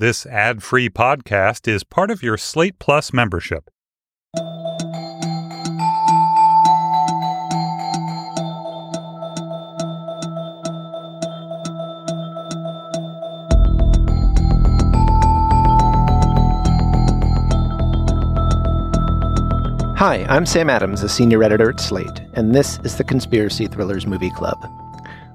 This ad free podcast is part of your Slate Plus membership. Hi, I'm Sam Adams, a senior editor at Slate, and this is the Conspiracy Thrillers Movie Club.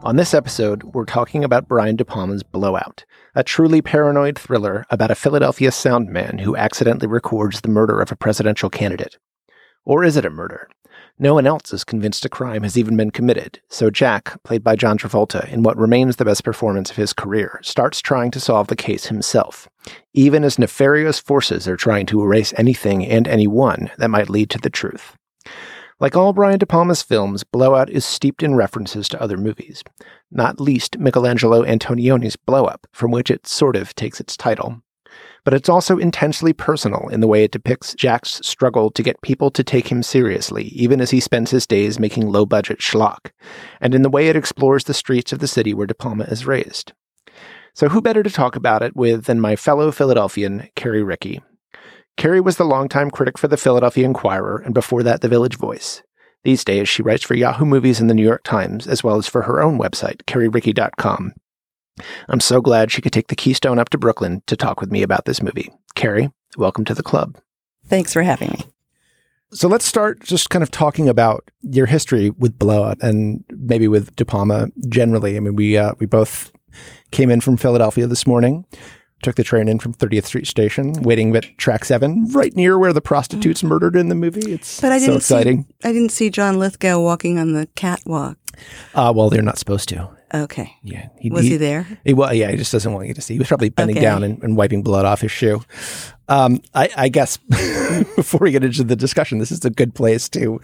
On this episode, we're talking about Brian De Palma's Blowout, a truly paranoid thriller about a Philadelphia sound man who accidentally records the murder of a presidential candidate. Or is it a murder? No one else is convinced a crime has even been committed, so Jack, played by John Travolta in what remains the best performance of his career, starts trying to solve the case himself, even as nefarious forces are trying to erase anything and anyone that might lead to the truth. Like all Brian De Palma's films, Blowout is steeped in references to other movies, not least Michelangelo Antonioni's Blow Up, from which it sort of takes its title. But it's also intensely personal in the way it depicts Jack's struggle to get people to take him seriously, even as he spends his days making low budget schlock, and in the way it explores the streets of the city where De Palma is raised. So, who better to talk about it with than my fellow Philadelphian, Carrie Rickey, Carrie was the longtime critic for the Philadelphia Inquirer and before that the Village Voice. These days, she writes for Yahoo Movies and the New York Times, as well as for her own website, carrierickey.com. I'm so glad she could take the Keystone up to Brooklyn to talk with me about this movie. Carrie, welcome to the club. Thanks for having me. So let's start just kind of talking about your history with Blowout and maybe with De Palma generally. I mean, we uh, we both came in from Philadelphia this morning took the train in from 30th Street Station, waiting at track seven, right near where the prostitutes mm. murdered in the movie. It's but I didn't so exciting. See, I didn't see John Lithgow walking on the catwalk. Uh, well, they're not supposed to. Okay. Yeah. He, was he, he there? He, well, yeah. He just doesn't want you to see. He was probably bending okay. down and, and, wiping blood off his shoe. Um, I, I, guess before we get into the discussion, this is a good place to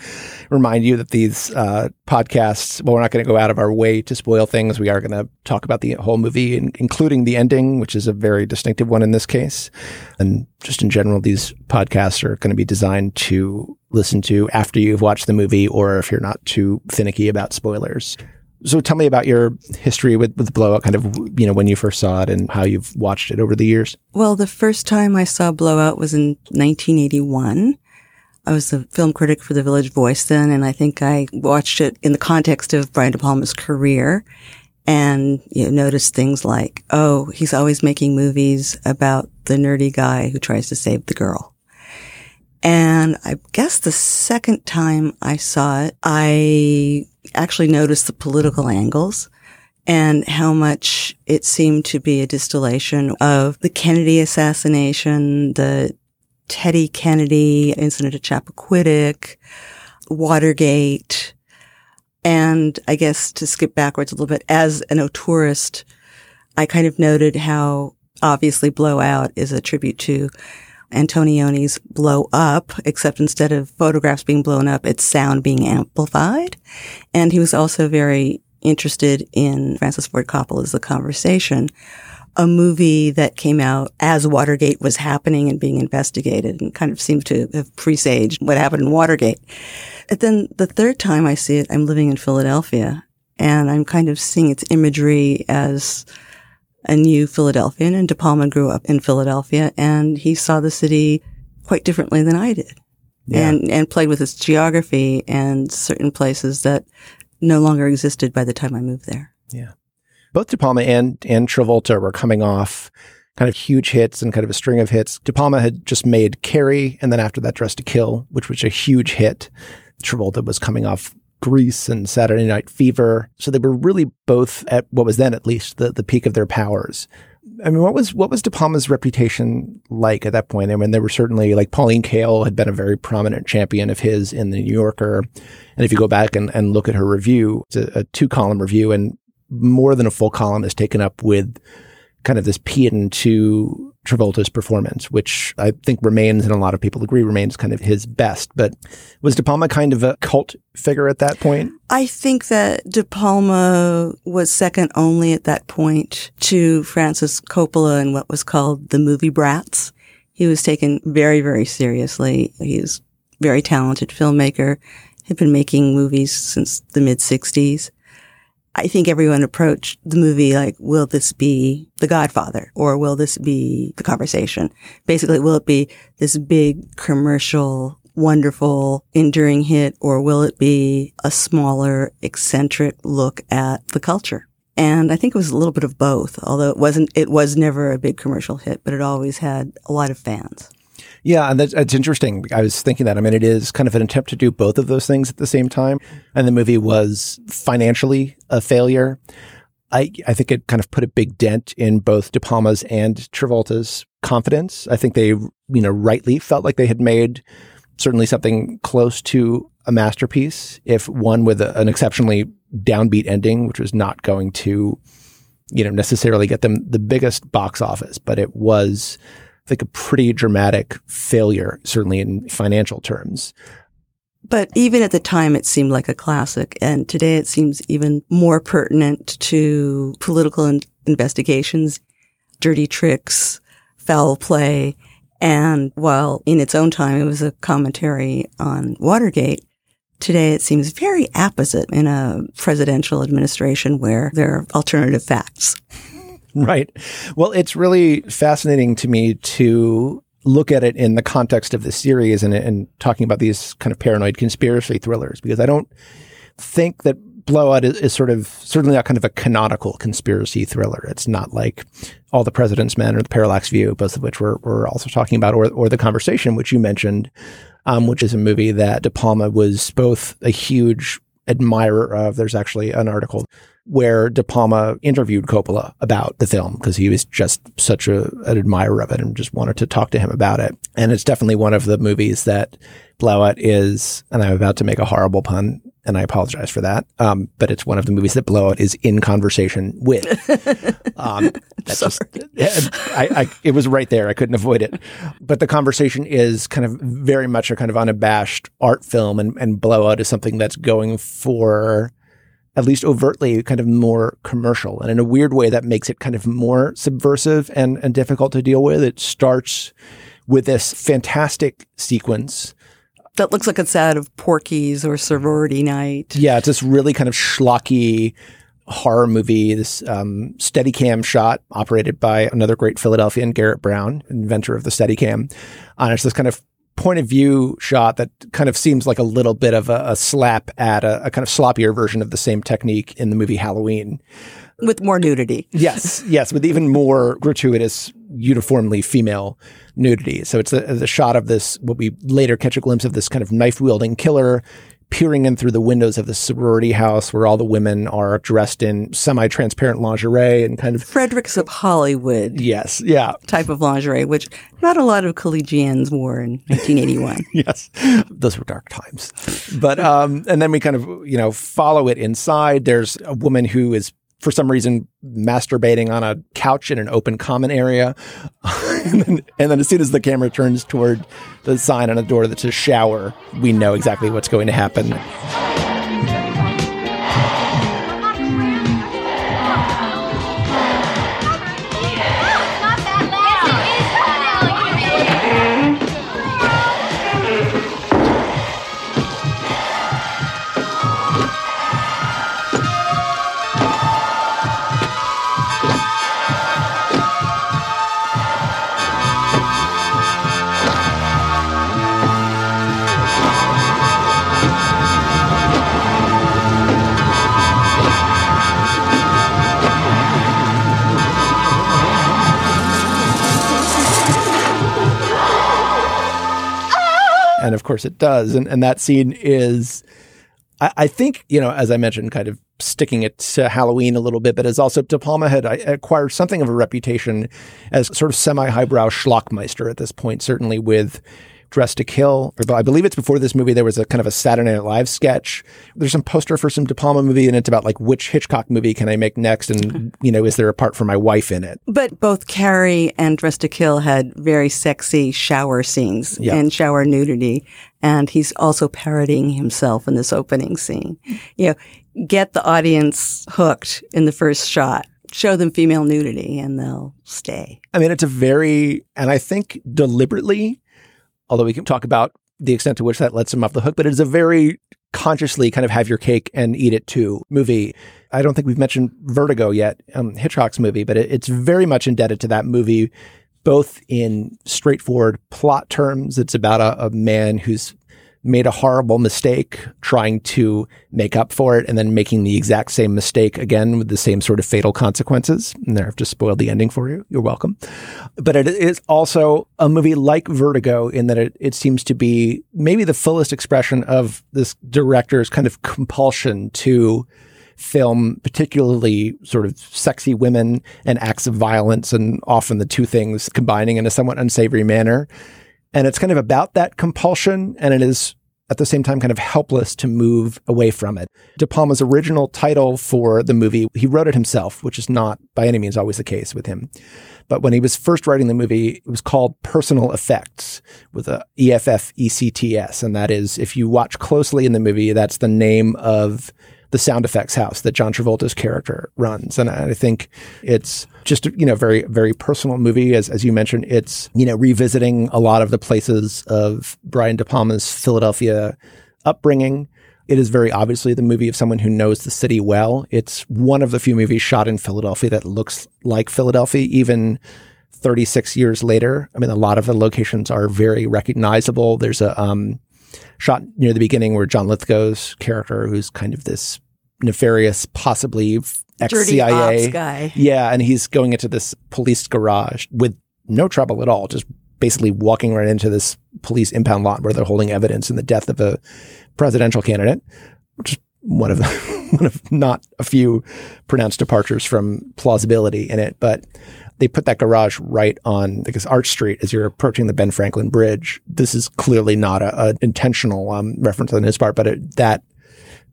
remind you that these uh, podcasts. Well, we're not going to go out of our way to spoil things. We are going to talk about the whole movie, including the ending, which is a very distinctive one in this case. And just in general, these podcasts are going to be designed to listen to after you've watched the movie, or if you're not too finicky about spoilers. So tell me about your history with, with Blowout, kind of, you know, when you first saw it and how you've watched it over the years. Well, the first time I saw Blowout was in 1981. I was a film critic for the Village Voice then, and I think I watched it in the context of Brian De Palma's career and you know, noticed things like, oh, he's always making movies about the nerdy guy who tries to save the girl. And I guess the second time I saw it, I actually noticed the political angles and how much it seemed to be a distillation of the Kennedy assassination, the Teddy Kennedy incident at Chappaquiddick, Watergate, and I guess to skip backwards a little bit, as an auteurist, I kind of noted how obviously Blowout is a tribute to Antonioni's blow up, except instead of photographs being blown up, it's sound being amplified. And he was also very interested in Francis Ford Coppola's The Conversation, a movie that came out as Watergate was happening and being investigated and kind of seemed to have presaged what happened in Watergate. And then the third time I see it, I'm living in Philadelphia and I'm kind of seeing its imagery as a new Philadelphian, and De Palma grew up in Philadelphia, and he saw the city quite differently than I did, yeah. and and played with its geography and certain places that no longer existed by the time I moved there. Yeah, both De Palma and and Travolta were coming off kind of huge hits and kind of a string of hits. De Palma had just made Carrie, and then after that, Dressed to Kill, which was a huge hit. Travolta was coming off Grease and Saturday Night Fever. So they were really both at what was then at least the, the peak of their powers. I mean, what was what was De Palma's reputation like at that point? I mean, there were certainly like Pauline Kael had been a very prominent champion of his in the New Yorker, and if you go back and, and look at her review, it's a, a two column review, and more than a full column is taken up with kind of this paean to Travolta's performance, which I think remains, and a lot of people agree, remains kind of his best. But was De Palma kind of a cult figure at that point? I think that De Palma was second only at that point to Francis Coppola and what was called the movie brats. He was taken very, very seriously. He's a very talented filmmaker, had been making movies since the mid 60s. I think everyone approached the movie like, will this be The Godfather or will this be The Conversation? Basically, will it be this big commercial, wonderful, enduring hit or will it be a smaller, eccentric look at the culture? And I think it was a little bit of both, although it wasn't, it was never a big commercial hit, but it always had a lot of fans. Yeah, and that's, that's interesting. I was thinking that. I mean, it is kind of an attempt to do both of those things at the same time. And the movie was financially a failure. I, I think it kind of put a big dent in both De Palma's and Travolta's confidence. I think they, you know, rightly felt like they had made certainly something close to a masterpiece, if one with a, an exceptionally downbeat ending, which was not going to, you know, necessarily get them the biggest box office, but it was like a pretty dramatic failure, certainly in financial terms. But even at the time, it seemed like a classic. And today it seems even more pertinent to political in- investigations, dirty tricks, foul play. And while in its own time, it was a commentary on Watergate, today it seems very apposite in a presidential administration where there are alternative facts. Right. Well, it's really fascinating to me to look at it in the context of the series and, and talking about these kind of paranoid conspiracy thrillers because I don't think that Blowout is, is, sort of certainly not kind of a canonical conspiracy thriller. It's not like All the President's Men or The Parallax View, both of which we're, we're also talking about, or, or The Conversation, which you mentioned, um, which is a movie that De Palma was both a huge admirer of. There's actually an article where De Palma interviewed Coppola about the film because he was just such a, an admirer of it and just wanted to talk to him about it. And it's definitely one of the movies that Blowout is, and I'm about to make a horrible pun, and I apologize for that. Um, but it's one of the movies that Blowout is in conversation with. Um, that's Sorry. just, I, I, it was right there. I couldn't avoid it. But the conversation is kind of very much a kind of unabashed art film, and, and Blowout is something that's going for at least overtly kind of more commercial. And in a weird way, that makes it kind of more subversive and, and difficult to deal with. It starts with this fantastic sequence. That looks like it's out of Porky's or Sorority Night. Yeah, it's this really kind of schlocky horror movie, this um, Steadicam shot operated by another great Philadelphian, Garrett Brown, inventor of the Steadicam. And it's this kind of point of view shot that kind of seems like a little bit of a, a slap at a, a, kind of sloppier version of the same technique in the movie Halloween. With more nudity. yes, yes, with even more gratuitous, uniformly female nudity. So it's the, the shot of this, what we later catch a glimpse of this kind of knife wielding killer peering in through the windows of the sorority house where all the women are dressed in semi-transparent lingerie and kind of Fredericks of Hollywood. Yes, yeah. Type of lingerie, which not a lot of collegians wore in 1981. yes. Those were dark times. But um and then we kind of, you know, follow it inside. There's a woman who is for some reason masturbating on a couch in an open common area. and, then, and, then, as soon as the camera turns toward the sign on the door that says shower, we know exactly what's going to happen. Course it does. And, and that scene is, I, I, think, you know, as I mentioned, kind of sticking it to Halloween a little bit, but as also De Palma had acquired something of a reputation as sort of semi highbrow schlockmeister at this point, certainly with Dressed to Kill. Or I believe it's before this movie. There was a kind of a Saturday Night Live sketch. There's some poster for some De Palma movie, and it's about like which Hitchcock movie can I make next, and you know, is there a part for my wife in it? But both Carrie and Dressed to Kill had very sexy shower scenes Yeah. and shower nudity, and he's also parodying himself in this opening scene. You know, get the audience hooked in the first shot. Show them female nudity, and they'll stay. I mean, it's a very, and I think deliberately, although we can talk about the extent to which that lets him off the hook, but it's a very consciously kind of have your cake and eat it too movie. I don't think we've mentioned Vertigo yet, um, Hitchcock's movie, but it, it's very much indebted to that movie, both in straightforward plot terms. It's about a, a man who's made a horrible mistake trying to make up for it and then making the exact same mistake again with the same sort of fatal consequences. And there, I've just spoiled the ending for you. You're welcome. But it is also a movie like Vertigo in that it, it seems to be maybe the fullest expression of this director's kind of compulsion to film particularly sort of sexy women and acts of violence and often the two things combining in a somewhat unsavory manner. And it's kind of about that compulsion and it is at the same time kind of helpless to move away from it. De Palma's original title for the movie, he wrote it himself, which is not by any means always the case with him. But when he was first writing the movie, it was called Personal Effects with a E F F E C T S. And that is, if you watch closely in the movie, that's the name of the sound effects house that John Travolta's character runs. And I think it's just, you know, very, very personal movie. As, as you mentioned, it's, you know, revisiting a lot of the places of Brian De Palma's Philadelphia upbringing. It is very obviously the movie of someone who knows the city well. It's one of the few movies shot in Philadelphia that looks like Philadelphia, even 36 years later. I mean, a lot of the locations are very recognizable. There's a, um, shot near the beginning where John Lithgow's character, who's kind of this nefarious, possibly ex CIA guy. Yeah, and he's going into this police garage with no trouble at all, just basically walking right into this police impound lot where they're holding evidence in the death of a presidential candidate, which is one of the, one of not a few pronounced departures from plausibility in it, but they put that garage right on, I guess, Arch Street as you're approaching the Ben Franklin Bridge. This is clearly not a, intentional um, reference on his part, but it, that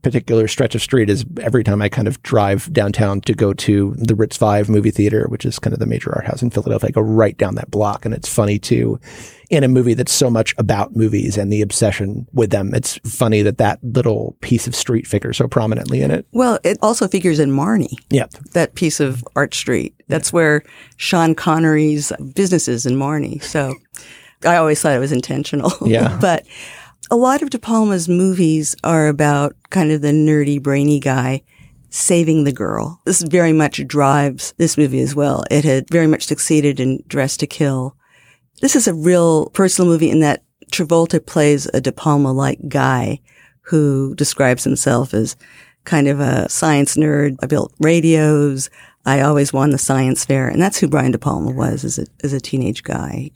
particular stretch of street is every time I kind of drive downtown to go to the Ritz Five movie theater, which is kind of the major art house in Philadelphia. I go right down that block, and it's funny too. In a movie that's so much about movies and the obsession with them, it's funny that that little piece of street figures so prominently in it. Well, it also figures in Marnie. Yep. That piece of Arch Street. That's yeah. where Sean Connery's business is in Marnie. So I always thought it was intentional. Yeah. but a lot of De Palma's movies are about kind of the nerdy, brainy guy saving the girl. This very much drives this movie as well. It had very much succeeded in Dressed to Kill. This is a real personal movie in that Travolta plays a De Palma-like guy who describes himself as kind of a science nerd. I built radios. I always won the science fair. And that's who Brian De Palma was as a, as a teenage guy.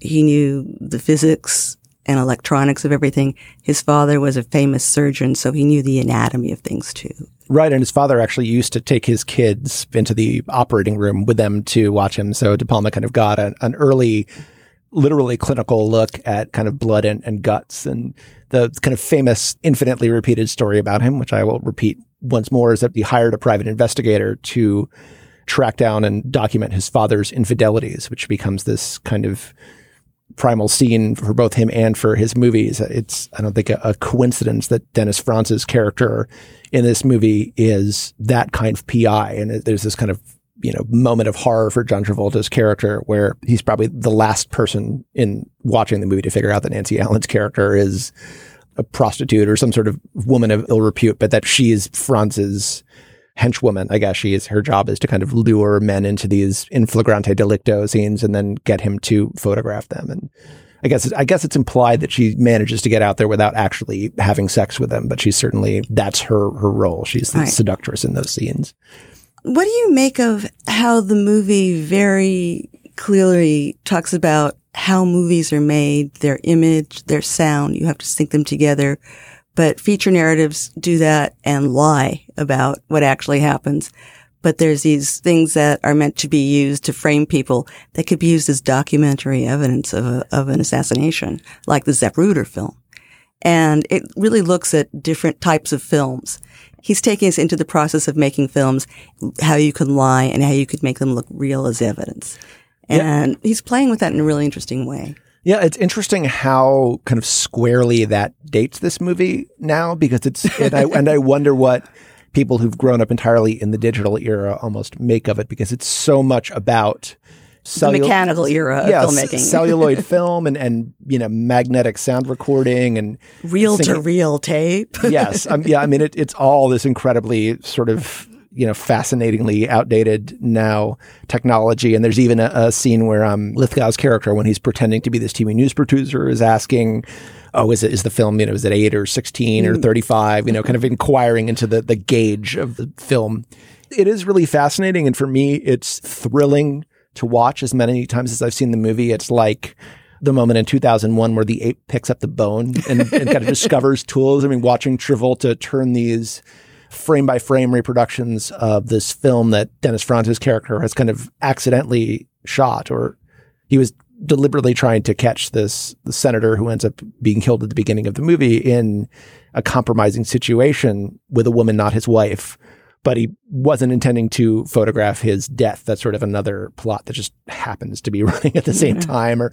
He knew the physics and electronics of everything. His father was a famous surgeon, so he knew the anatomy of things too. Right. And his father actually used to take his kids into the operating room with them to watch him. So De Palma kind of got an, an early, literally clinical look at kind of blood and, and guts. And the kind of famous, infinitely repeated story about him, which I will repeat once more, is that he hired a private investigator to track down and document his father's infidelities, which becomes this kind of primal scene for both him and for his movies. It's, I don't think, a, a, coincidence that Dennis Franz's character in this movie is that kind of PI. And there's this kind of, you know, moment of horror for John Travolta's character where he's probably the last person in watching the movie to figure out that Nancy Allen's character is a prostitute or some sort of woman of ill repute, but that she is Franz's henchwoman. I guess she is her job is to kind of lure men into these in flagrante delicto scenes and then get him to photograph them. And I guess I guess it's implied that she manages to get out there without actually having sex with them, but she's certainly that's her her role. She's the right. seductress in those scenes. What do you make of how the movie very clearly talks about how movies are made, their image, their sound? You have to sync them together but feature narratives do that and lie about what actually happens. But there's these things that are meant to be used to frame people that could be used as documentary evidence of, a, of an assassination, like the Zapruder film. And it really looks at different types of films. He's taking us into the process of making films, how you can lie and how you could make them look real as evidence. And yeah. he's playing with that in a really interesting way. Yeah, it's interesting how kind of squarely that dates this movie now because it's and I and I wonder what people who've grown up entirely in the digital era almost make of it because it's so much about cellu- mechanical era yeah, of filmmaking. celluloid film and, and, you know, magnetic sound recording and reel to reel tape. yes. Um, yeah. I mean, it, it's all this incredibly sort of, you know, fascinatingly outdated now technology. And there's even a, a scene where um, Lithgow's character, when he's pretending to be this TV news producer, is asking, oh, is it is the film, you know, is it eight or 16 or mm. 35, you know, kind of inquiring into the, the gauge of the film. It is really fascinating. And for me, it's thrilling to watch as many times as I've seen the movie. It's like the moment in 2001 where the ape picks up the bone and, and kind of discovers tools. I mean, watching Travolta turn these frame by frame reproductions of this film that Dennis Franz's character has kind of accidentally shot or he was deliberately trying to catch this the senator who ends up being killed at the beginning of the movie in a compromising situation with a woman not his wife but he wasn't intending to photograph his death. That's sort of another plot that just happens to be running at the same mm-hmm. time or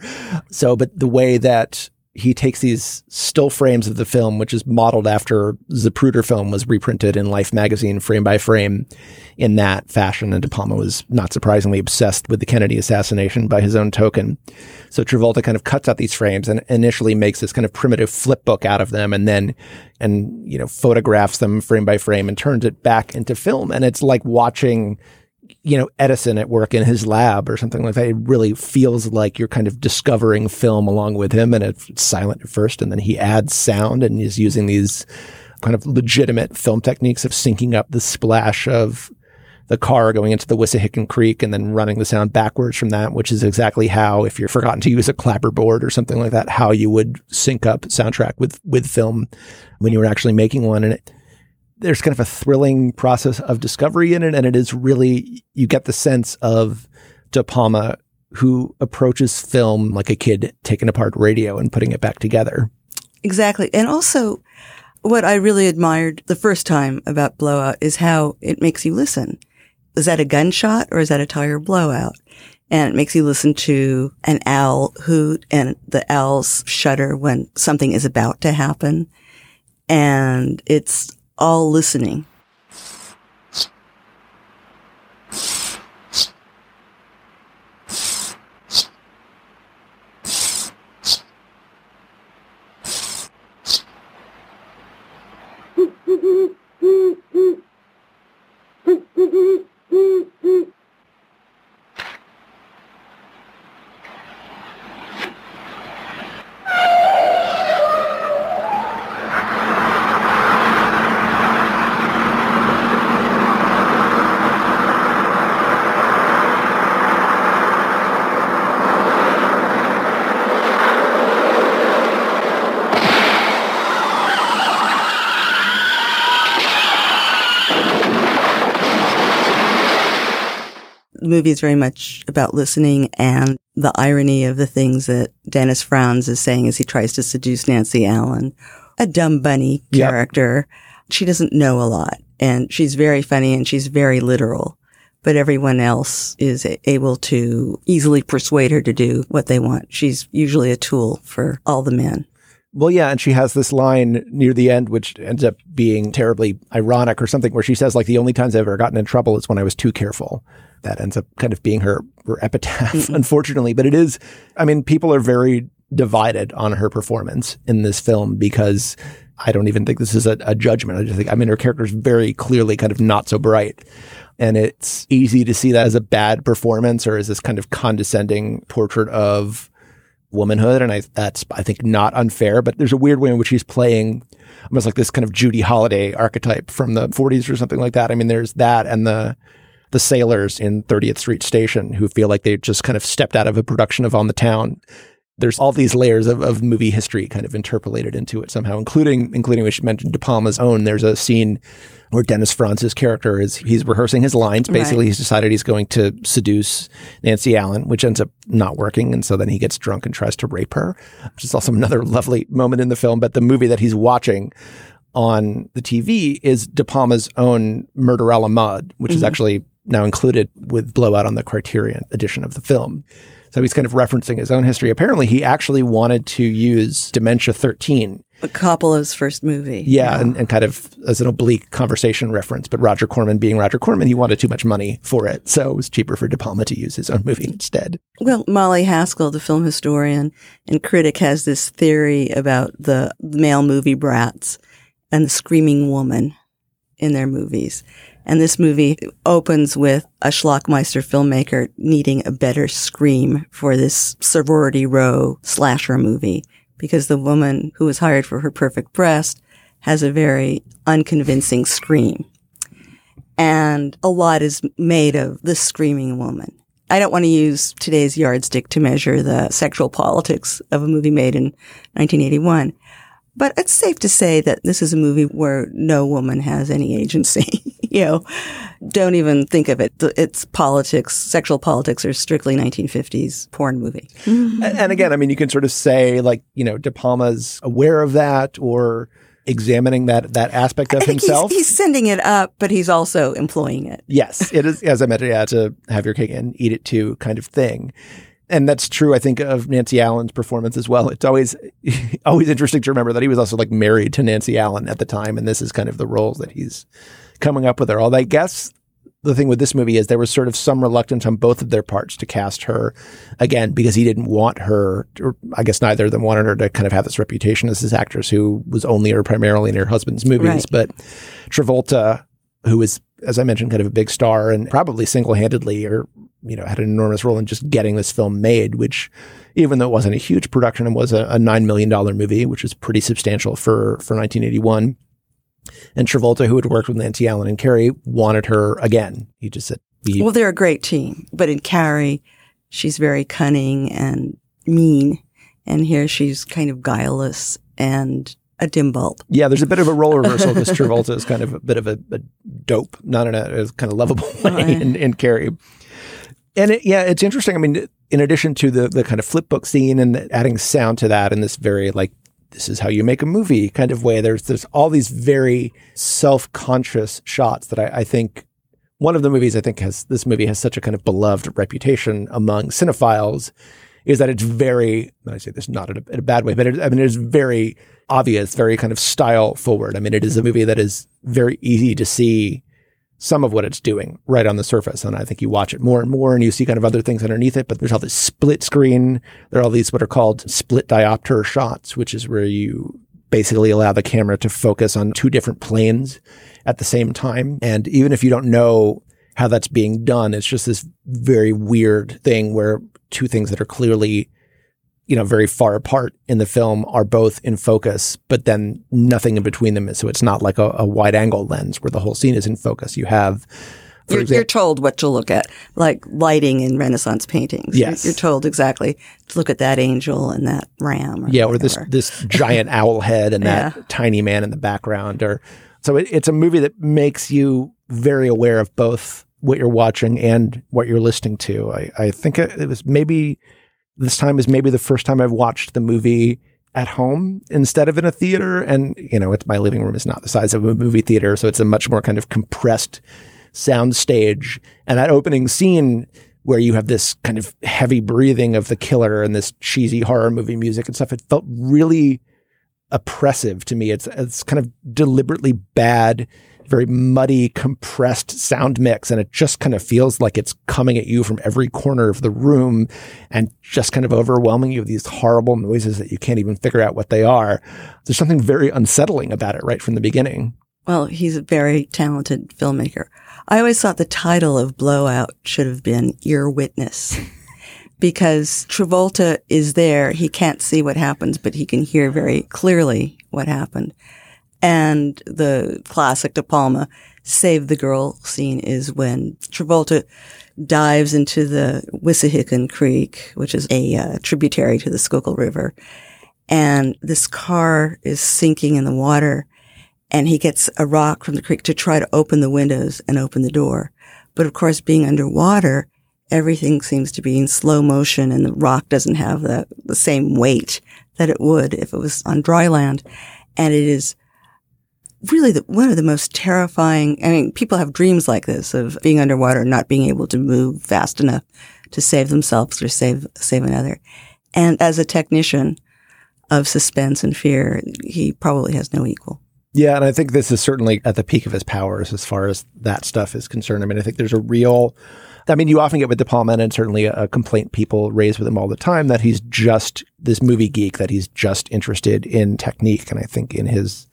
so. But the way that he takes these still frames of the film, which is modeled after Zapruder film was reprinted in Life magazine frame by frame in that fashion. And De Palma was not surprisingly obsessed with the Kennedy assassination by his own token. So Travolta kind of cuts out these frames and initially makes this kind of primitive flip book out of them and then, and, you know, photographs them frame by frame and turns it back into film. And it's like watching you know, Edison at work in his lab or something like that. It really feels like you're kind of discovering film along with him and it's silent at first and then he adds sound and he's using these kind of legitimate film techniques of syncing up the splash of the car going into the Wissahickon Creek and then running the sound backwards from that, which is exactly how, if you're forgotten to use a clapperboard or something like that, how you would sync up soundtrack with, with film when you were actually making one. And it, there's kind of a thrilling process of discovery in it. And it is really, you get the sense of De Palma who approaches film like a kid taking apart radio and putting it back together. Exactly. And also, what I really admired the first time about Blowout is how it makes you listen. Is that a gunshot or is that a tire blowout? And it makes you listen to an owl hoot and the owls shudder when something is about to happen. And it's all listening. movie is very much about listening and the irony of the things that Dennis Franz is saying as he tries to seduce Nancy Allen, a dumb bunny character. Yep. She doesn't know a lot and she's very funny and she's very literal, but everyone else is able to easily persuade her to do what they want. She's usually a tool for all the men. Well, yeah, and she has this line near the end, which ends up being terribly ironic or something, where she says, like, the only times I've ever gotten in trouble is when I was too careful that ends up kind of being her, her epitaph, mm-hmm. unfortunately. But it is, I mean, people are very divided on her performance in this film because I don't even think this is a, a judgment. I just think, I mean, her character is very clearly kind of not so bright. And it's easy to see that as a bad performance or as this kind of condescending portrait of womanhood. And I, that's, I think, not unfair, but there's a weird way in which he's playing almost like this kind of Judy Holliday archetype from the 40s or something like that. I mean, there's that and the, the sailors in 30th Street Station who feel like they just kind of stepped out of a production of On the Town. There's all these layers of, of movie history kind of interpolated into it somehow, including including we should mention De Palma's own. There's a scene where Dennis Franz's character is he's rehearsing his lines. Basically, right. he's decided he's going to seduce Nancy Allen, which ends up not working, and so then he gets drunk and tries to rape her, which is also another lovely moment in the film. But the movie that he's watching on the TV is De Palma's own Murder a la Mode, which mm-hmm. is actually now included with Blowout on the Criterion edition of the film. So he's kind of referencing his own history. Apparently, he actually wanted to use Dementia 13 Coppola's first movie. Yeah, and, and kind of as an oblique conversation reference, but Roger Corman being Roger Corman, he wanted too much money for it. So it was cheaper for De Palma to use his own movie instead. Well, Molly Haskell, the film historian and critic, has this theory about the male movie brats and the screaming woman in their movies. And this movie opens with a Schlockmeister filmmaker needing a better scream for this sorority row slasher movie because the woman who was hired for her perfect breast has a very unconvincing scream. And a lot is made of the screaming woman. I don't want to use today's yardstick to measure the sexual politics of a movie made in 1981. But it's safe to say that this is a movie where no woman has any agency. you know, don't even think of it. It's politics, sexual politics are strictly 1950s porn movie. and again, I mean, you can sort of say like, you know, De Palma's aware of that or examining that that aspect of himself. He's, he's, sending it up, but he's also employing it. Yes, it is. As I mentioned, yeah, to have your cake and eat it too, kind of thing and that's true, I think, of Nancy Allen's performance as well. It's always always interesting to remember that he was also like married to Nancy Allen at the time, and this is kind of the roles that he's coming up with her. Although I guess the thing with this movie is there was sort of some reluctance on both of their parts to cast her again because he didn't want her, or I guess neither of them wanted her to kind of have this reputation as this actress who was only or primarily in her husband's movies. Right. But Travolta, who was, as I mentioned, kind of a big star and probably single handedly or you know, had an enormous role in just getting this film made, which even though it wasn't a huge production and was a, a $9 million movie, which was pretty substantial for, for 1981. And Travolta, who had worked with Nancy Allen and Carrie, wanted her again. He just said, Well, they're a great team. But in Carrie, she's very cunning and mean. And here she's kind of guileless and a dim bulb. Yeah, there's a bit of a role reversal because Travolta is kind of a bit of a, a dope, not in a, kind of lovable way in, in Carrie. And it, yeah, it's interesting. I mean, in addition to the the kind of flip book scene and adding sound to that in this very like this is how you make a movie kind of way. There's there's all these very self conscious shots that I, I, think one of the movies I think has this movie has such a kind of beloved reputation among cinephiles is that it's very I say this not in a, in a bad way, but it, I mean it's very obvious, very kind of style forward. I mean it is a movie that is very easy to see some of what it's doing right on the surface. And I think you watch it more and more and you see kind of other things underneath it, but there's all this split screen. There are all these what are called split diopter shots, which is where you basically allow the camera to focus on two different planes at the same time. And even if you don't know how that's being done, it's just this very weird thing where two things that are clearly you know, very far apart in the film are both in focus, but then nothing in between them. Is. So it's not like a, a wide angle lens where the whole scene is in focus. You have, you're, you're, told what to look at, like lighting in Renaissance paintings. Yes. You're, told exactly to look at that angel and that ram. Or yeah. Whatever. Or this, this giant owl head and that yeah. tiny man in the background. Or so it, it's a movie that makes you very aware of both what you're watching and what you're listening to. I, I think it was maybe this time is maybe the first time I've watched the movie at home instead of in a theater. And, you know, it's my living room is not the size of a movie theater. So it's a much more kind of compressed sound stage. And that opening scene where you have this kind of heavy breathing of the killer and this cheesy horror movie music and stuff, it felt really oppressive to me. It's, it's kind of deliberately bad very muddy, compressed sound mix. And it just kind of feels like it's coming at you from every corner of the room and just kind of overwhelming you with these horrible noises that you can't even figure out what they are. There's something very unsettling about it right from the beginning. Well, he's a very talented filmmaker. I always thought the title of Blowout should have been Ear Witness. because Travolta is there. He can't see what happens, but he can hear very clearly what happened. And the classic De Palma Save the Girl scene is when Travolta dives into the Wissahickon Creek, which is a uh, tributary to the Schuylkill River. And this car is sinking in the water and he gets a rock from the creek to try to open the windows and open the door. But of course, being underwater, everything seems to be in slow motion and the rock doesn't have the, the same weight that it would if it was on dry land. And it is really the, one of the most terrifying. I mean, people have dreams like this of being underwater not being able to move fast enough to save themselves or save, save another. And as a technician, of suspense and fear, he probably has no equal. Yeah, and I think this is certainly at the peak of his powers as far as that stuff is concerned. I mean, I think there's a real I mean, you often get with De Palma, and certainly a, complaint people raise with him all the time that he's just this movie geek, that he's just interested in technique. And I think in his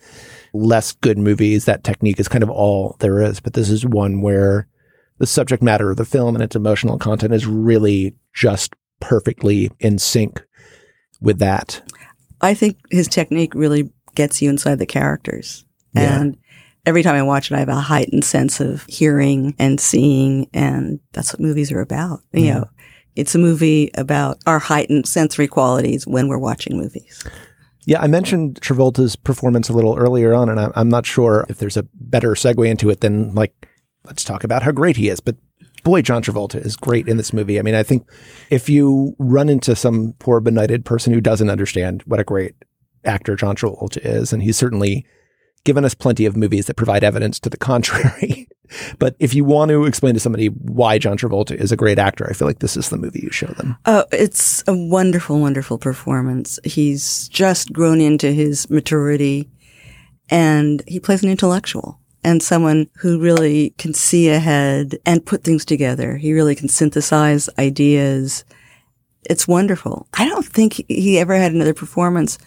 less good movies, that technique is kind of all there is. But this is one where the subject matter of the film and its emotional content is really just perfectly in sync with that. I think his technique really gets you inside the characters. Yeah. And every time I watch it, I have a heightened sense of hearing and seeing. And that's what movies are about. Yeah. You know, it's a movie about our heightened sensory qualities when we're watching movies. Yeah, I mentioned Travolta's performance a little earlier on, and I'm not sure if there's a better segue into it than like, let's talk about how great he is. But boy, John Travolta is great in this movie. I mean, I think if you run into some poor benighted person who doesn't understand what a great actor John Travolta is, and he's certainly given us plenty of movies that provide evidence to the contrary. but if you want to explain to somebody why John Travolta is a great actor, I feel like this is the movie you show them. Oh, it's a wonderful, wonderful performance. He's just grown into his maturity and he plays an intellectual and someone who really can see ahead and put things together. He really can synthesize ideas. It's wonderful. I don't think he ever had another performance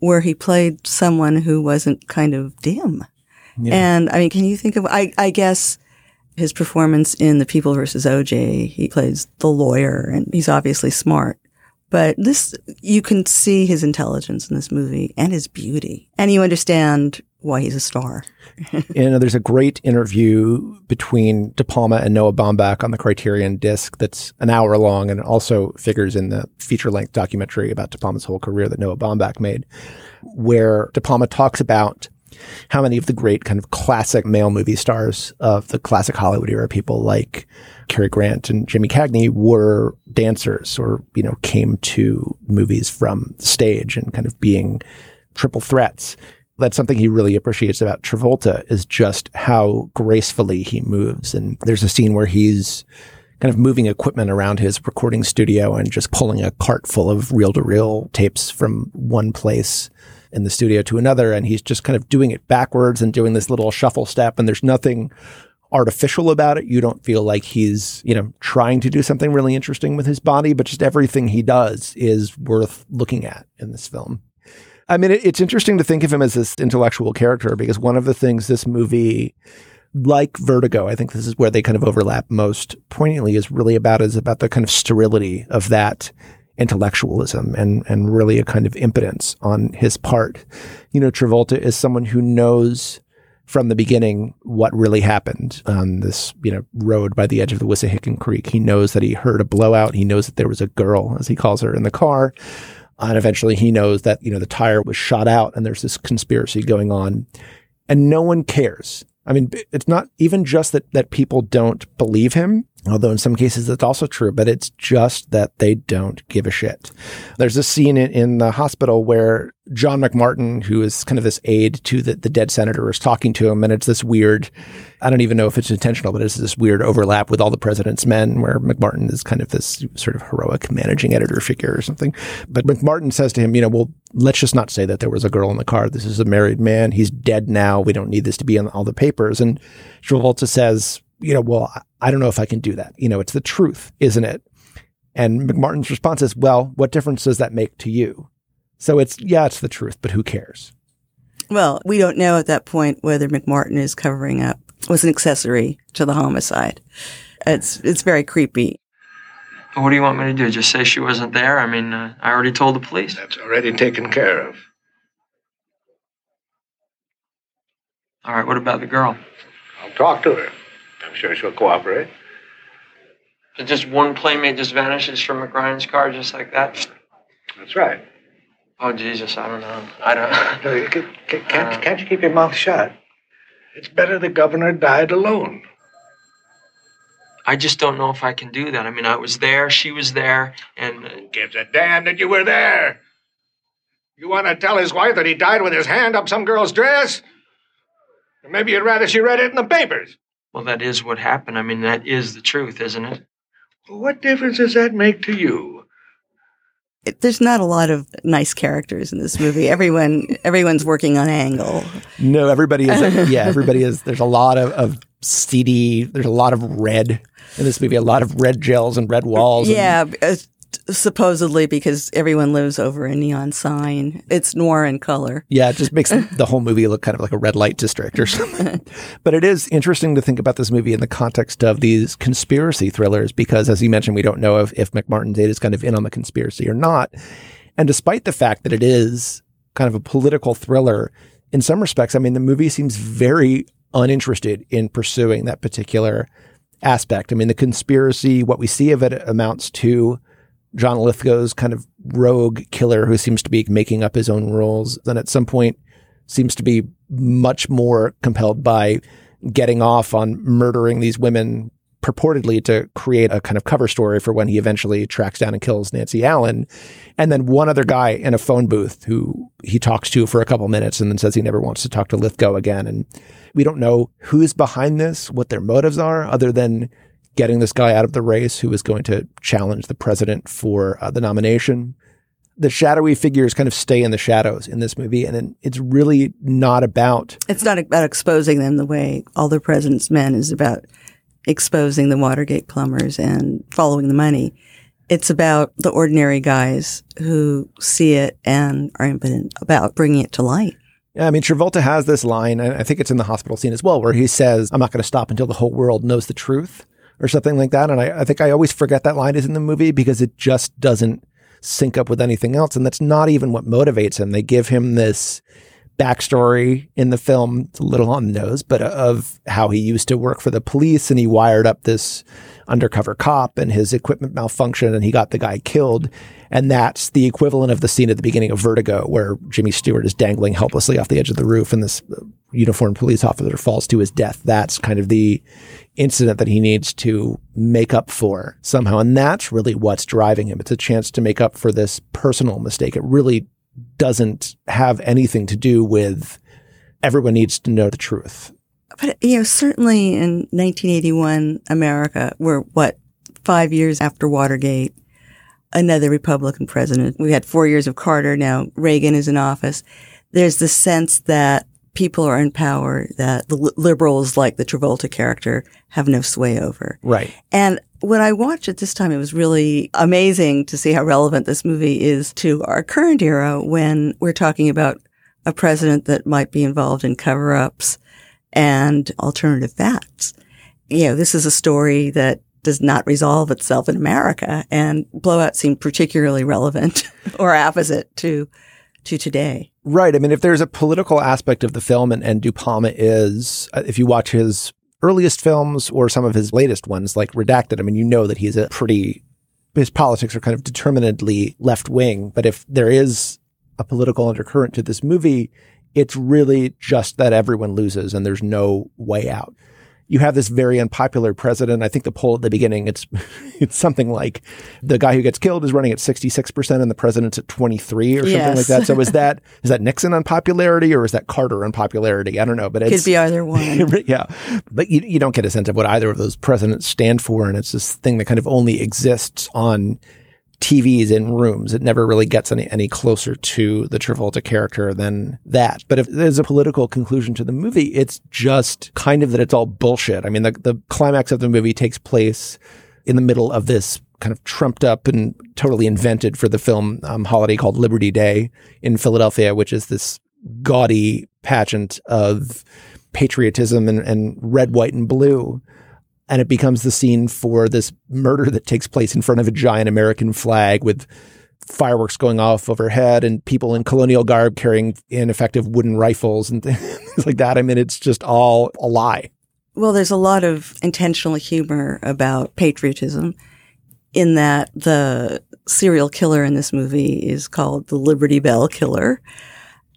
where he played someone who wasn't kind of dim. Yeah. And I mean, can you think of, I, I guess his performance in The People versus OJ, he plays the lawyer and he's obviously smart. But this, you can see his intelligence in this movie and his beauty. And you understand why he's a star. and there's a great interview between De Palma and Noah Baumbach on the Criterion disc that's an hour long and also figures in the feature length documentary about De Palma's whole career that Noah Baumbach made, where De Palma talks about how many of the great kind of classic male movie stars of the classic Hollywood era, people like Cary Grant and Jimmy Cagney were dancers or, you know, came to movies from the stage and kind of being triple threats that's something he really appreciates about Travolta is just how gracefully he moves. And there's a scene where he's kind of moving equipment around his recording studio and just pulling a cart full of reel to reel tapes from one place in the studio to another. And he's just kind of doing it backwards and doing this little shuffle step. And there's nothing artificial about it. You don't feel like he's, you know, trying to do something really interesting with his body, but just everything he does is worth looking at in this film. I mean, it, it's interesting to think of him as this intellectual character because one of the things this movie, like Vertigo, I think this is where they kind of overlap most poignantly, is really about is about the kind of sterility of that intellectualism and and really a kind of impotence on his part. You know, Travolta is someone who knows from the beginning what really happened on this, you know, road by the edge of the Wissahickon Creek. He knows that he heard a blowout. He knows that there was a girl, as he calls her, in the car. And eventually he knows that, you know, the tire was shot out and there's this conspiracy going on and no one cares. I mean, it's not even just that, that people don't believe him, although in some cases that's also true, but it's just that they don't give a shit. There's a scene in, in the hospital where John McMartin, who is kind of this aide to the, the dead senator, is talking to him, and it's this weird, I don't even know if it's intentional, but it's this weird overlap with all the president's men where McMartin is kind of this sort of heroic managing editor figure or something. But McMartin says to him, you know, well, let's just not say that there was a girl in the car. This is a married man. He's dead now. We don't need this to be in all the papers. And Travolta says, you know, well, I don't know if I can do that. You know, it's the truth, isn't it? And McMartin's response is, well, what difference does that make to you? So it's, yeah, it's the truth, but who cares? Well, we don't know at that point whether McMartin is covering up was an accessory to the homicide. It's it's very creepy. What do you want me to do? Just say she wasn't there? I mean, uh, I already told the police. That's already taken care of. All right, what about the girl? I'll talk to her. Sure she'll cooperate. So just one playmate just vanishes from McRyan's car just like that? That's right. Oh, Jesus, I don't know. I don't. No, you can, can, can't, uh, can't you keep your mouth shut? It's better the governor died alone. I just don't know if I can do that. I mean, I was there, she was there, and. Uh, Who gives a damn that you were there? You want to tell his wife that he died with his hand up some girl's dress? Or maybe you'd rather she read it in the papers. Well, that is what happened. I mean, that is the truth, isn't it? Well, what difference does that make to you? it, there's not a lot of nice characters in this movie. Everyone, everyone's working on angle. No, everybody is. yeah, everybody is. There's a lot of, of seedy. There's a lot of red in this movie. A lot of red gels and red walls. Yeah, uh, supposedly because everyone lives over a neon sign. It's noir in color. Yeah, it just makes the whole movie look kind of like a red light district or something. but it is interesting to think about this movie in the context of these conspiracy thrillers because, as you mentioned, we don't know if, if McMartin Date is kind of in on the conspiracy or not. And despite the fact that it is kind of a political thriller, in some respects, I mean, the movie seems very uninterested in pursuing that particular aspect. I mean, the conspiracy, what we see of it amounts to John Lithgow's kind of rogue killer who seems to be making up his own rules. Then at some point seems to be much more compelled by getting off on murdering these women purportedly to create a kind of cover story for when he eventually tracks down and kills Nancy Allen. And then one other guy in a phone booth who he talks to for a couple minutes and then says he never wants to talk to Lithgow again. And we don't know who's behind this, what their motives are, other than getting this guy out of the race who was going to challenge the president for uh, the nomination. The shadowy figures kind of stay in the shadows in this movie, and it's really not about. It's not about exposing them the way All the President's Men is about exposing the Watergate plumbers and following the money. It's about the ordinary guys who see it and are impotent about bringing it to light. Yeah, I mean, Travolta has this line, and I think it's in the hospital scene as well, where he says, I'm not going to stop until the whole world knows the truth or something like that. And I, I think I always forget that line is in the movie because it just doesn't sync up with anything else. And that's not even what motivates him. They give him this backstory in the film, it's a little on the nose, but uh, of how he used to work for the police and he wired up this undercover cop and his equipment malfunctioned and he got the guy killed. And that's the equivalent of the scene at the beginning of Vertigo where Jimmy Stewart is dangling helplessly off the edge of the roof and this uh, uniformed police officer falls to his death. That's kind of the incident that he needs to make up for somehow. And that's really what's driving him. It's a chance to make up for this personal mistake. It really doesn't have anything to do with everyone needs to know the truth. But, you know, certainly in 1981 America, we're what, five years after Watergate, another Republican president. We had four years of Carter. Now Reagan is in office. There's the sense that people are in power that the liberals, like the Travolta character, have no sway over. Right. And when I watched it this time, it was really amazing to see how relevant this movie is to our current era when we're talking about a president that might be involved in cover ups and alternative facts. You know, this is a story that does not resolve itself in America and Blow Out seemed particularly relevant or opposite to to today. Right. I mean, if there's a political aspect of the film, and, and De Palma is, uh, if you watch his earliest films or some of his latest ones, like Redacted, I mean, you know that he's a pretty, his politics are kind of determinedly left wing. But if there is a political undercurrent to this movie, it's really just that everyone loses and there's no way out you have this very unpopular president. I think the poll at the beginning, it's it's something like the guy who gets killed is running at 66% and the president's at 23 or something yes. like that. So is that is that Nixon unpopularity or is that Carter unpopularity? I don't know, but it could be either one. yeah. But you, you don't get a sense of what either of those presidents stand for. And it's this thing that kind of only exists on TVs in rooms. It never really gets any, any closer to the Travolta character than that. But if there's a political conclusion to the movie, it's just kind of that it's all bullshit. I mean, the, the climax of the movie takes place in the middle of this kind of trumped up and totally invented for the film um, holiday called Liberty Day in Philadelphia, which is this gaudy pageant of patriotism and, and red, white, and blue and it becomes the scene for this murder that takes place in front of a giant American flag with fireworks going off overhead and people in colonial garb carrying ineffective wooden rifles and things like that. I mean, it's just all a lie. Well, there's a lot of intentional humor about patriotism in that the serial killer in this movie is called the Liberty Bell Killer.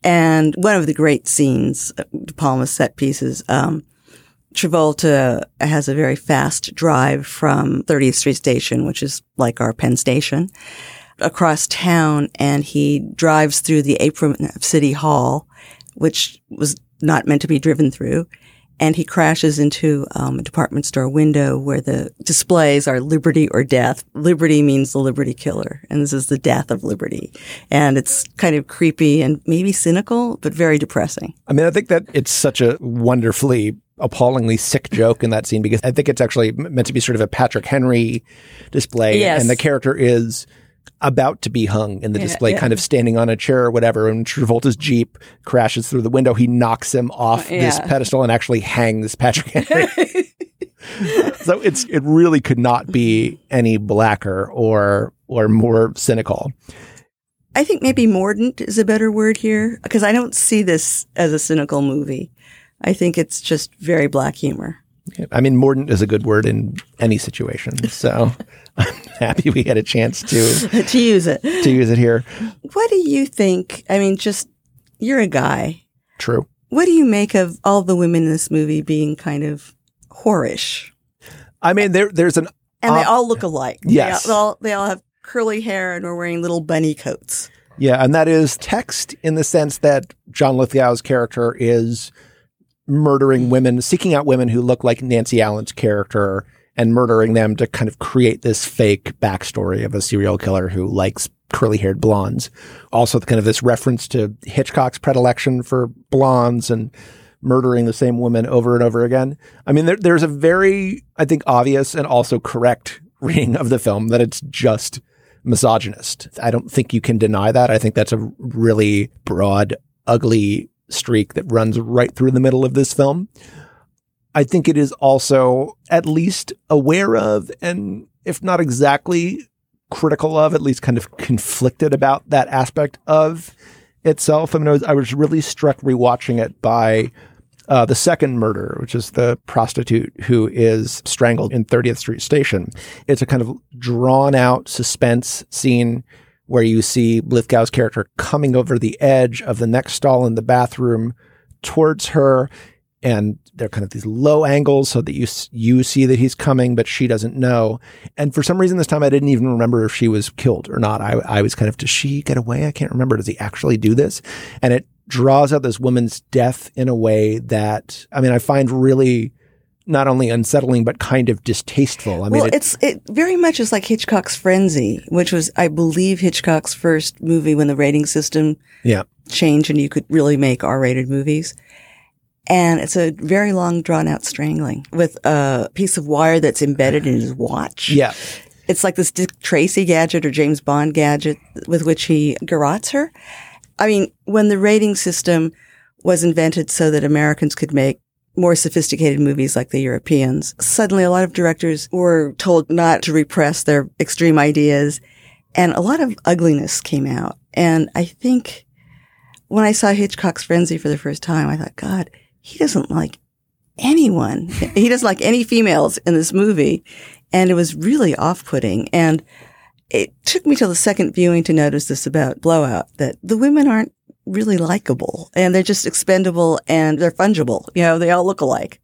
And one of the great scenes, De Palma's set pieces, um, Travolta has a very fast drive from 30th Street Station, which is like our Penn Station, across town, and he drives through the apron of City Hall, which was not meant to be driven through. and he crashes into um, a department store window where the displays are liberty or death. Liberty means the liberty killer, and this is the death of liberty. And it's kind of creepy and maybe cynical, but very depressing. I mean, I think that it's such a wonderfully appallingly sick joke in that scene because I think it's actually meant to be sort of a Patrick Henry display. Yes. And the character is about to be hung in the Yeah, display, yeah. kind of standing on a chair or whatever. And Travolta's Jeep crashes through the window. He knocks him off this pedestal and actually hangs Patrick Henry. so it's it really could not be any blacker or or more cynical. I think maybe mordant is a better word here because I don't see this as a cynical movie. I think it's just very black humor. I mean, mordant is a good word in any situation. So I'm happy we had a chance to to use it. to use it here. What do you think? I mean, just you're a guy. True. What do you make of all the women in this movie being kind of whorish? I mean, there there's an And they all look alike. yes. They all, they all have curly hair and are wearing little bunny coats. yeah, and that is text in the sense that John Lithgow's character is murdering women, seeking out women who look like Nancy Allen's character and murdering them to kind of create this fake backstory of a serial killer who likes curly haired blondes. Also, kind of this reference to Hitchcock's predilection for blondes and murdering the same woman over and over again. I mean, there, there's a very, I think, obvious and also correct reading of the film that it's just misogynist. I don't think you can deny that. I think that's a really broad, ugly streak that runs right through the middle of this film. I think it is also at least aware of, and if not exactly critical of, at least kind of conflicted about that aspect of itself. I mean, I was, I was really struck rewatching it by uh, the second murder, which is the prostitute who is strangled in 30th Street Station. It's a kind of drawn out suspense scene where you see Lithgow's character coming over the edge of the next stall in the bathroom towards her. And they're kind of these low angles so that you you see that he's coming, but she doesn't know. And for some reason this time I didn't even remember if she was killed or not. I, I was kind of, does she get away? I can't remember. Does he actually do this? And it draws out this woman's death in a way that, I mean, I find really not only unsettling, but kind of distasteful. I mean, well, it- it's it very much is like Hitchcock's Frenzy, which was, I believe, Hitchcock's first movie when the rating system yeah. changed and you could really make R-rated movies. And it's a very long, drawn-out strangling with a piece of wire that's embedded in his watch. Yeah. It's like this Dick Tracy gadget or James Bond gadget with which he garrots her. I mean, when the rating system was invented so that Americans could make more sophisticated movies like the Europeans, suddenly a lot of directors were told not to repress their extreme ideas and a lot of ugliness came out. And I think when I saw Hitchcock's Frenzy for the first time, I thought, God, he doesn't like anyone. he doesn't like any females in this movie. And it was really off putting. And it took me till the second viewing to notice this about Blow Out that the women aren't really likable and they're just expendable and they're fungible. You know, they all look alike.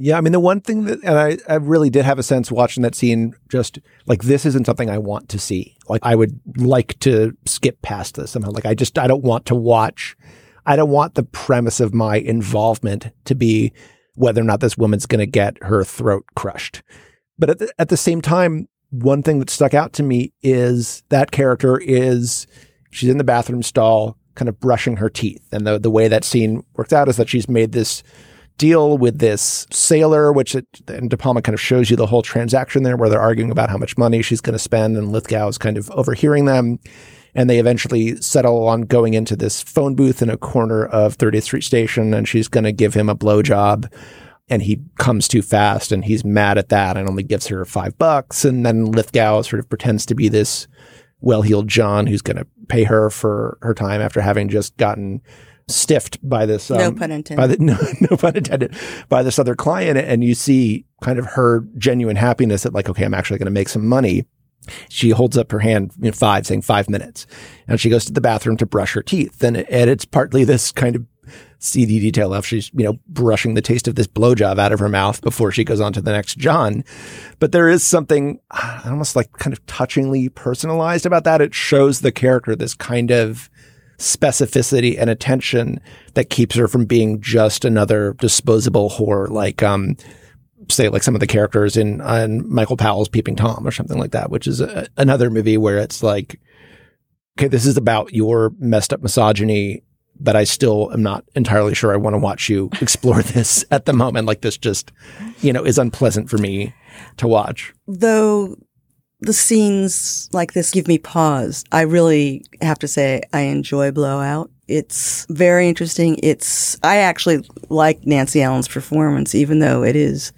Yeah, I mean the one thing that, and I, I really did have a sense watching that scene, just like this isn't something I want to see. Like I would like to skip past this somehow. Like I just I don't want to watch. I don't want the premise of my involvement to be whether or not this woman's going to get her throat crushed. But at the, at the same time, one thing that stuck out to me is that character is she's in the bathroom stall, kind of brushing her teeth, and the the way that scene works out is that she's made this deal with this sailor, which it, and De Palma kind of shows you the whole transaction there where they're arguing about how much money she's going to spend and Lithgow is kind of overhearing them. And they eventually settle on going into this phone booth in a corner of 30th Street Station and she's going to give him a blowjob. And he comes too fast and he's mad at that and only gives her five bucks. And then Lithgow sort of pretends to be this well heeled John who's going to pay her for her time after having just gotten stiffed by this No um, pun intended. by the no, no pun intended by this other client. And you see kind of her genuine happiness that like okay i'm actually going to make some money. She holds up her hand in five saying five minutes. And she goes to the bathroom to brush her teeth. And, and it's partly this kind of seedy detail of she's you know brushing the taste of this blowjob out of her mouth before she goes on to the next john. But there is something almost like kind of touchingly personalized about that. It shows the character this kind of specificity and attention that keeps her from being just another disposable whore like um say like some of the characters in on Michael Powell's Peeping Tom or something like that, which is a, another movie where it's like, okay, this is about your messed up misogyny, but I still am not entirely sure I want to watch you explore this at the moment. Like this just, you know, is unpleasant for me to watch. Though the scenes like this give me pause. I really have to say I enjoy Blow Out. It's very interesting. It's, I actually like Nancy Allen's performance, even though it is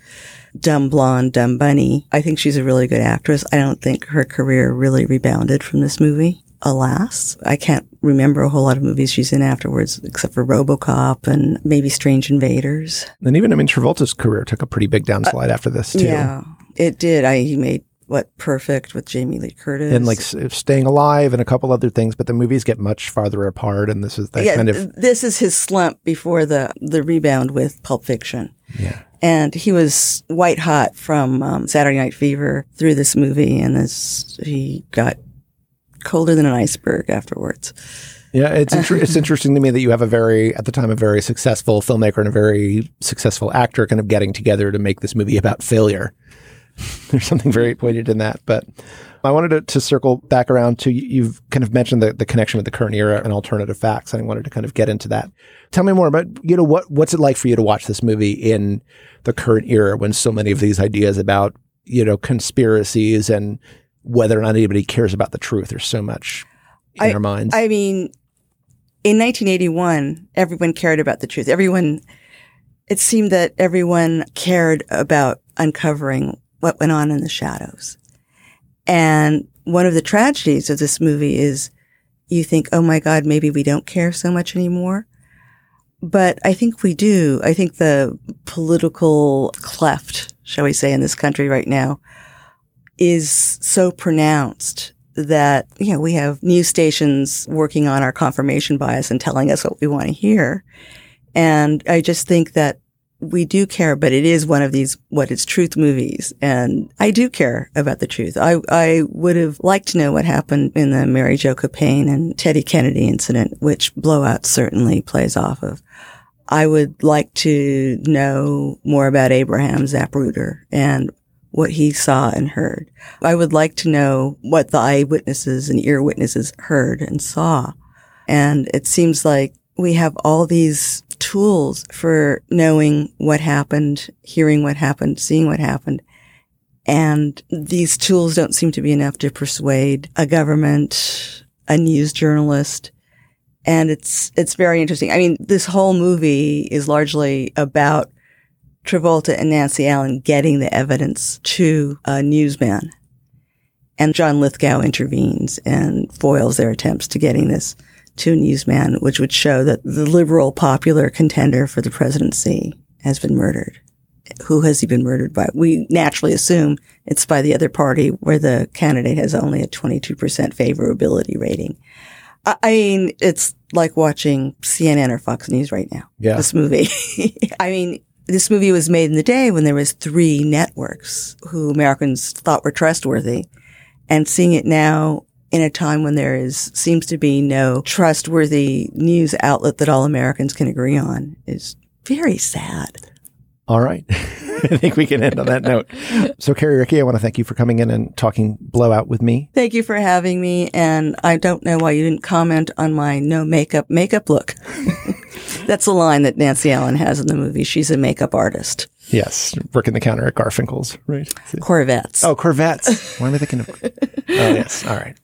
dumb blonde, dumb bunny. I think she's a really good actress. I don't think her career really rebounded from this movie. Alas, I can't remember a whole lot of movies she's in afterwards, except for RoboCop and maybe Strange Invaders. And even, I mean, Travolta's career took a pretty big downslide uh, after this, too. Yeah, it did. I, he made what perfect with Jamie Lee Curtis and like staying alive and a couple other things but the movies get much farther apart and this is that yeah, kind of this is his slump before the the rebound with Pulp Fiction yeah and he was white hot from um, Saturday Night Fever through this movie and this he got colder than an iceberg afterwards yeah, it's inter- it's interesting to me that you have a very at the time a very successful filmmaker and a very successful actor kind of getting together to make this movie about failure. There's something very pointed in that. But I wanted to, to, circle back around to you've kind of mentioned the, the connection with the current era and alternative facts. And I wanted to kind of get into that. Tell me more about, you know, what what's it like for you to watch this movie in the current era when so many of these ideas about, you know, conspiracies and whether or not anybody cares about the truth, there's so much in I, our minds. I mean, in 1981, everyone cared about the truth. Everyone, it seemed that everyone cared about uncovering what went on in the shadows. And one of the tragedies of this movie is you think, oh my God, maybe we don't care so much anymore. But I think we do. I think the political cleft, shall we say, in this country right now is so pronounced that, you know, we have news stations working on our confirmation bias and telling us what we want to hear. And I just think that we do care, but it is one of these what is truth movies. And I do care about the truth. I, I would have liked to know what happened in the Mary Jo Kopechne and Teddy Kennedy incident, which Blow Out certainly plays off of. I would like to know more about Abraham Zapruder and what he saw and heard. I would like to know what the eyewitnesses and ear witnesses heard and saw. And it seems like we have all these tools for knowing what happened, hearing what happened, seeing what happened. And these tools don't seem to be enough to persuade a government, a news journalist. And it's, it's very interesting. I mean, this whole movie is largely about Travolta and Nancy Allen getting the evidence to a newsman. And John Lithgow intervenes and foils their attempts to getting this to a Newsman, which would show that the liberal popular contender for the presidency has been murdered. Who has he been murdered by? We naturally assume it's by the other party where the candidate has only a 22% favorability rating. I mean, it's like watching CNN or Fox News right now. Yeah. This movie. I mean, this movie was made in the day when there was three networks who Americans thought were trustworthy. And seeing it now in a time when there is seems to be no trustworthy news outlet that all Americans can agree on is very sad. All right. I think we can end on that note. So, Carrie Rickey, I want to thank you for coming in and talking Blow Out with me. Thank you for having me. And I don't know why you didn't comment on my no makeup makeup look. That's a line that Nancy Allen has in the movie. She's a makeup artist. Yes, working the counter at Garfinckel's, right? Corvettes. Oh, Corvettes. Why am I thinking of? Oh, yes. All right.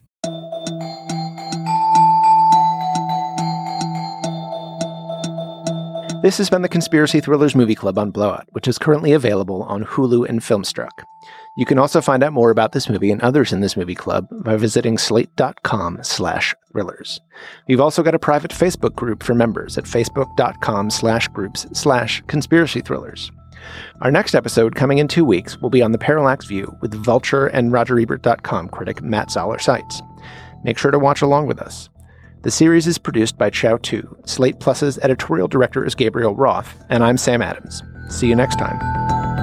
This has been the Conspiracy Thrillers Movie Club on Blow Out, which is currently available on Hulu and Filmstruck. You can also find out more about this movie and others in this movie club by visiting slate.com slash thrillers. We've also got a private Facebook group for members at facebook.com slash groups slash conspiracy thrillers. Our next episode, coming in two weeks, will be on the Parallax View with Vulture and RogerEbert.com critic Matt Zoller Seitz. Make sure to watch along with us. The series is produced by Chau Tu. Slate Plus's editorial director is Gabriel Roth, and I'm Sam Adams. See you next time.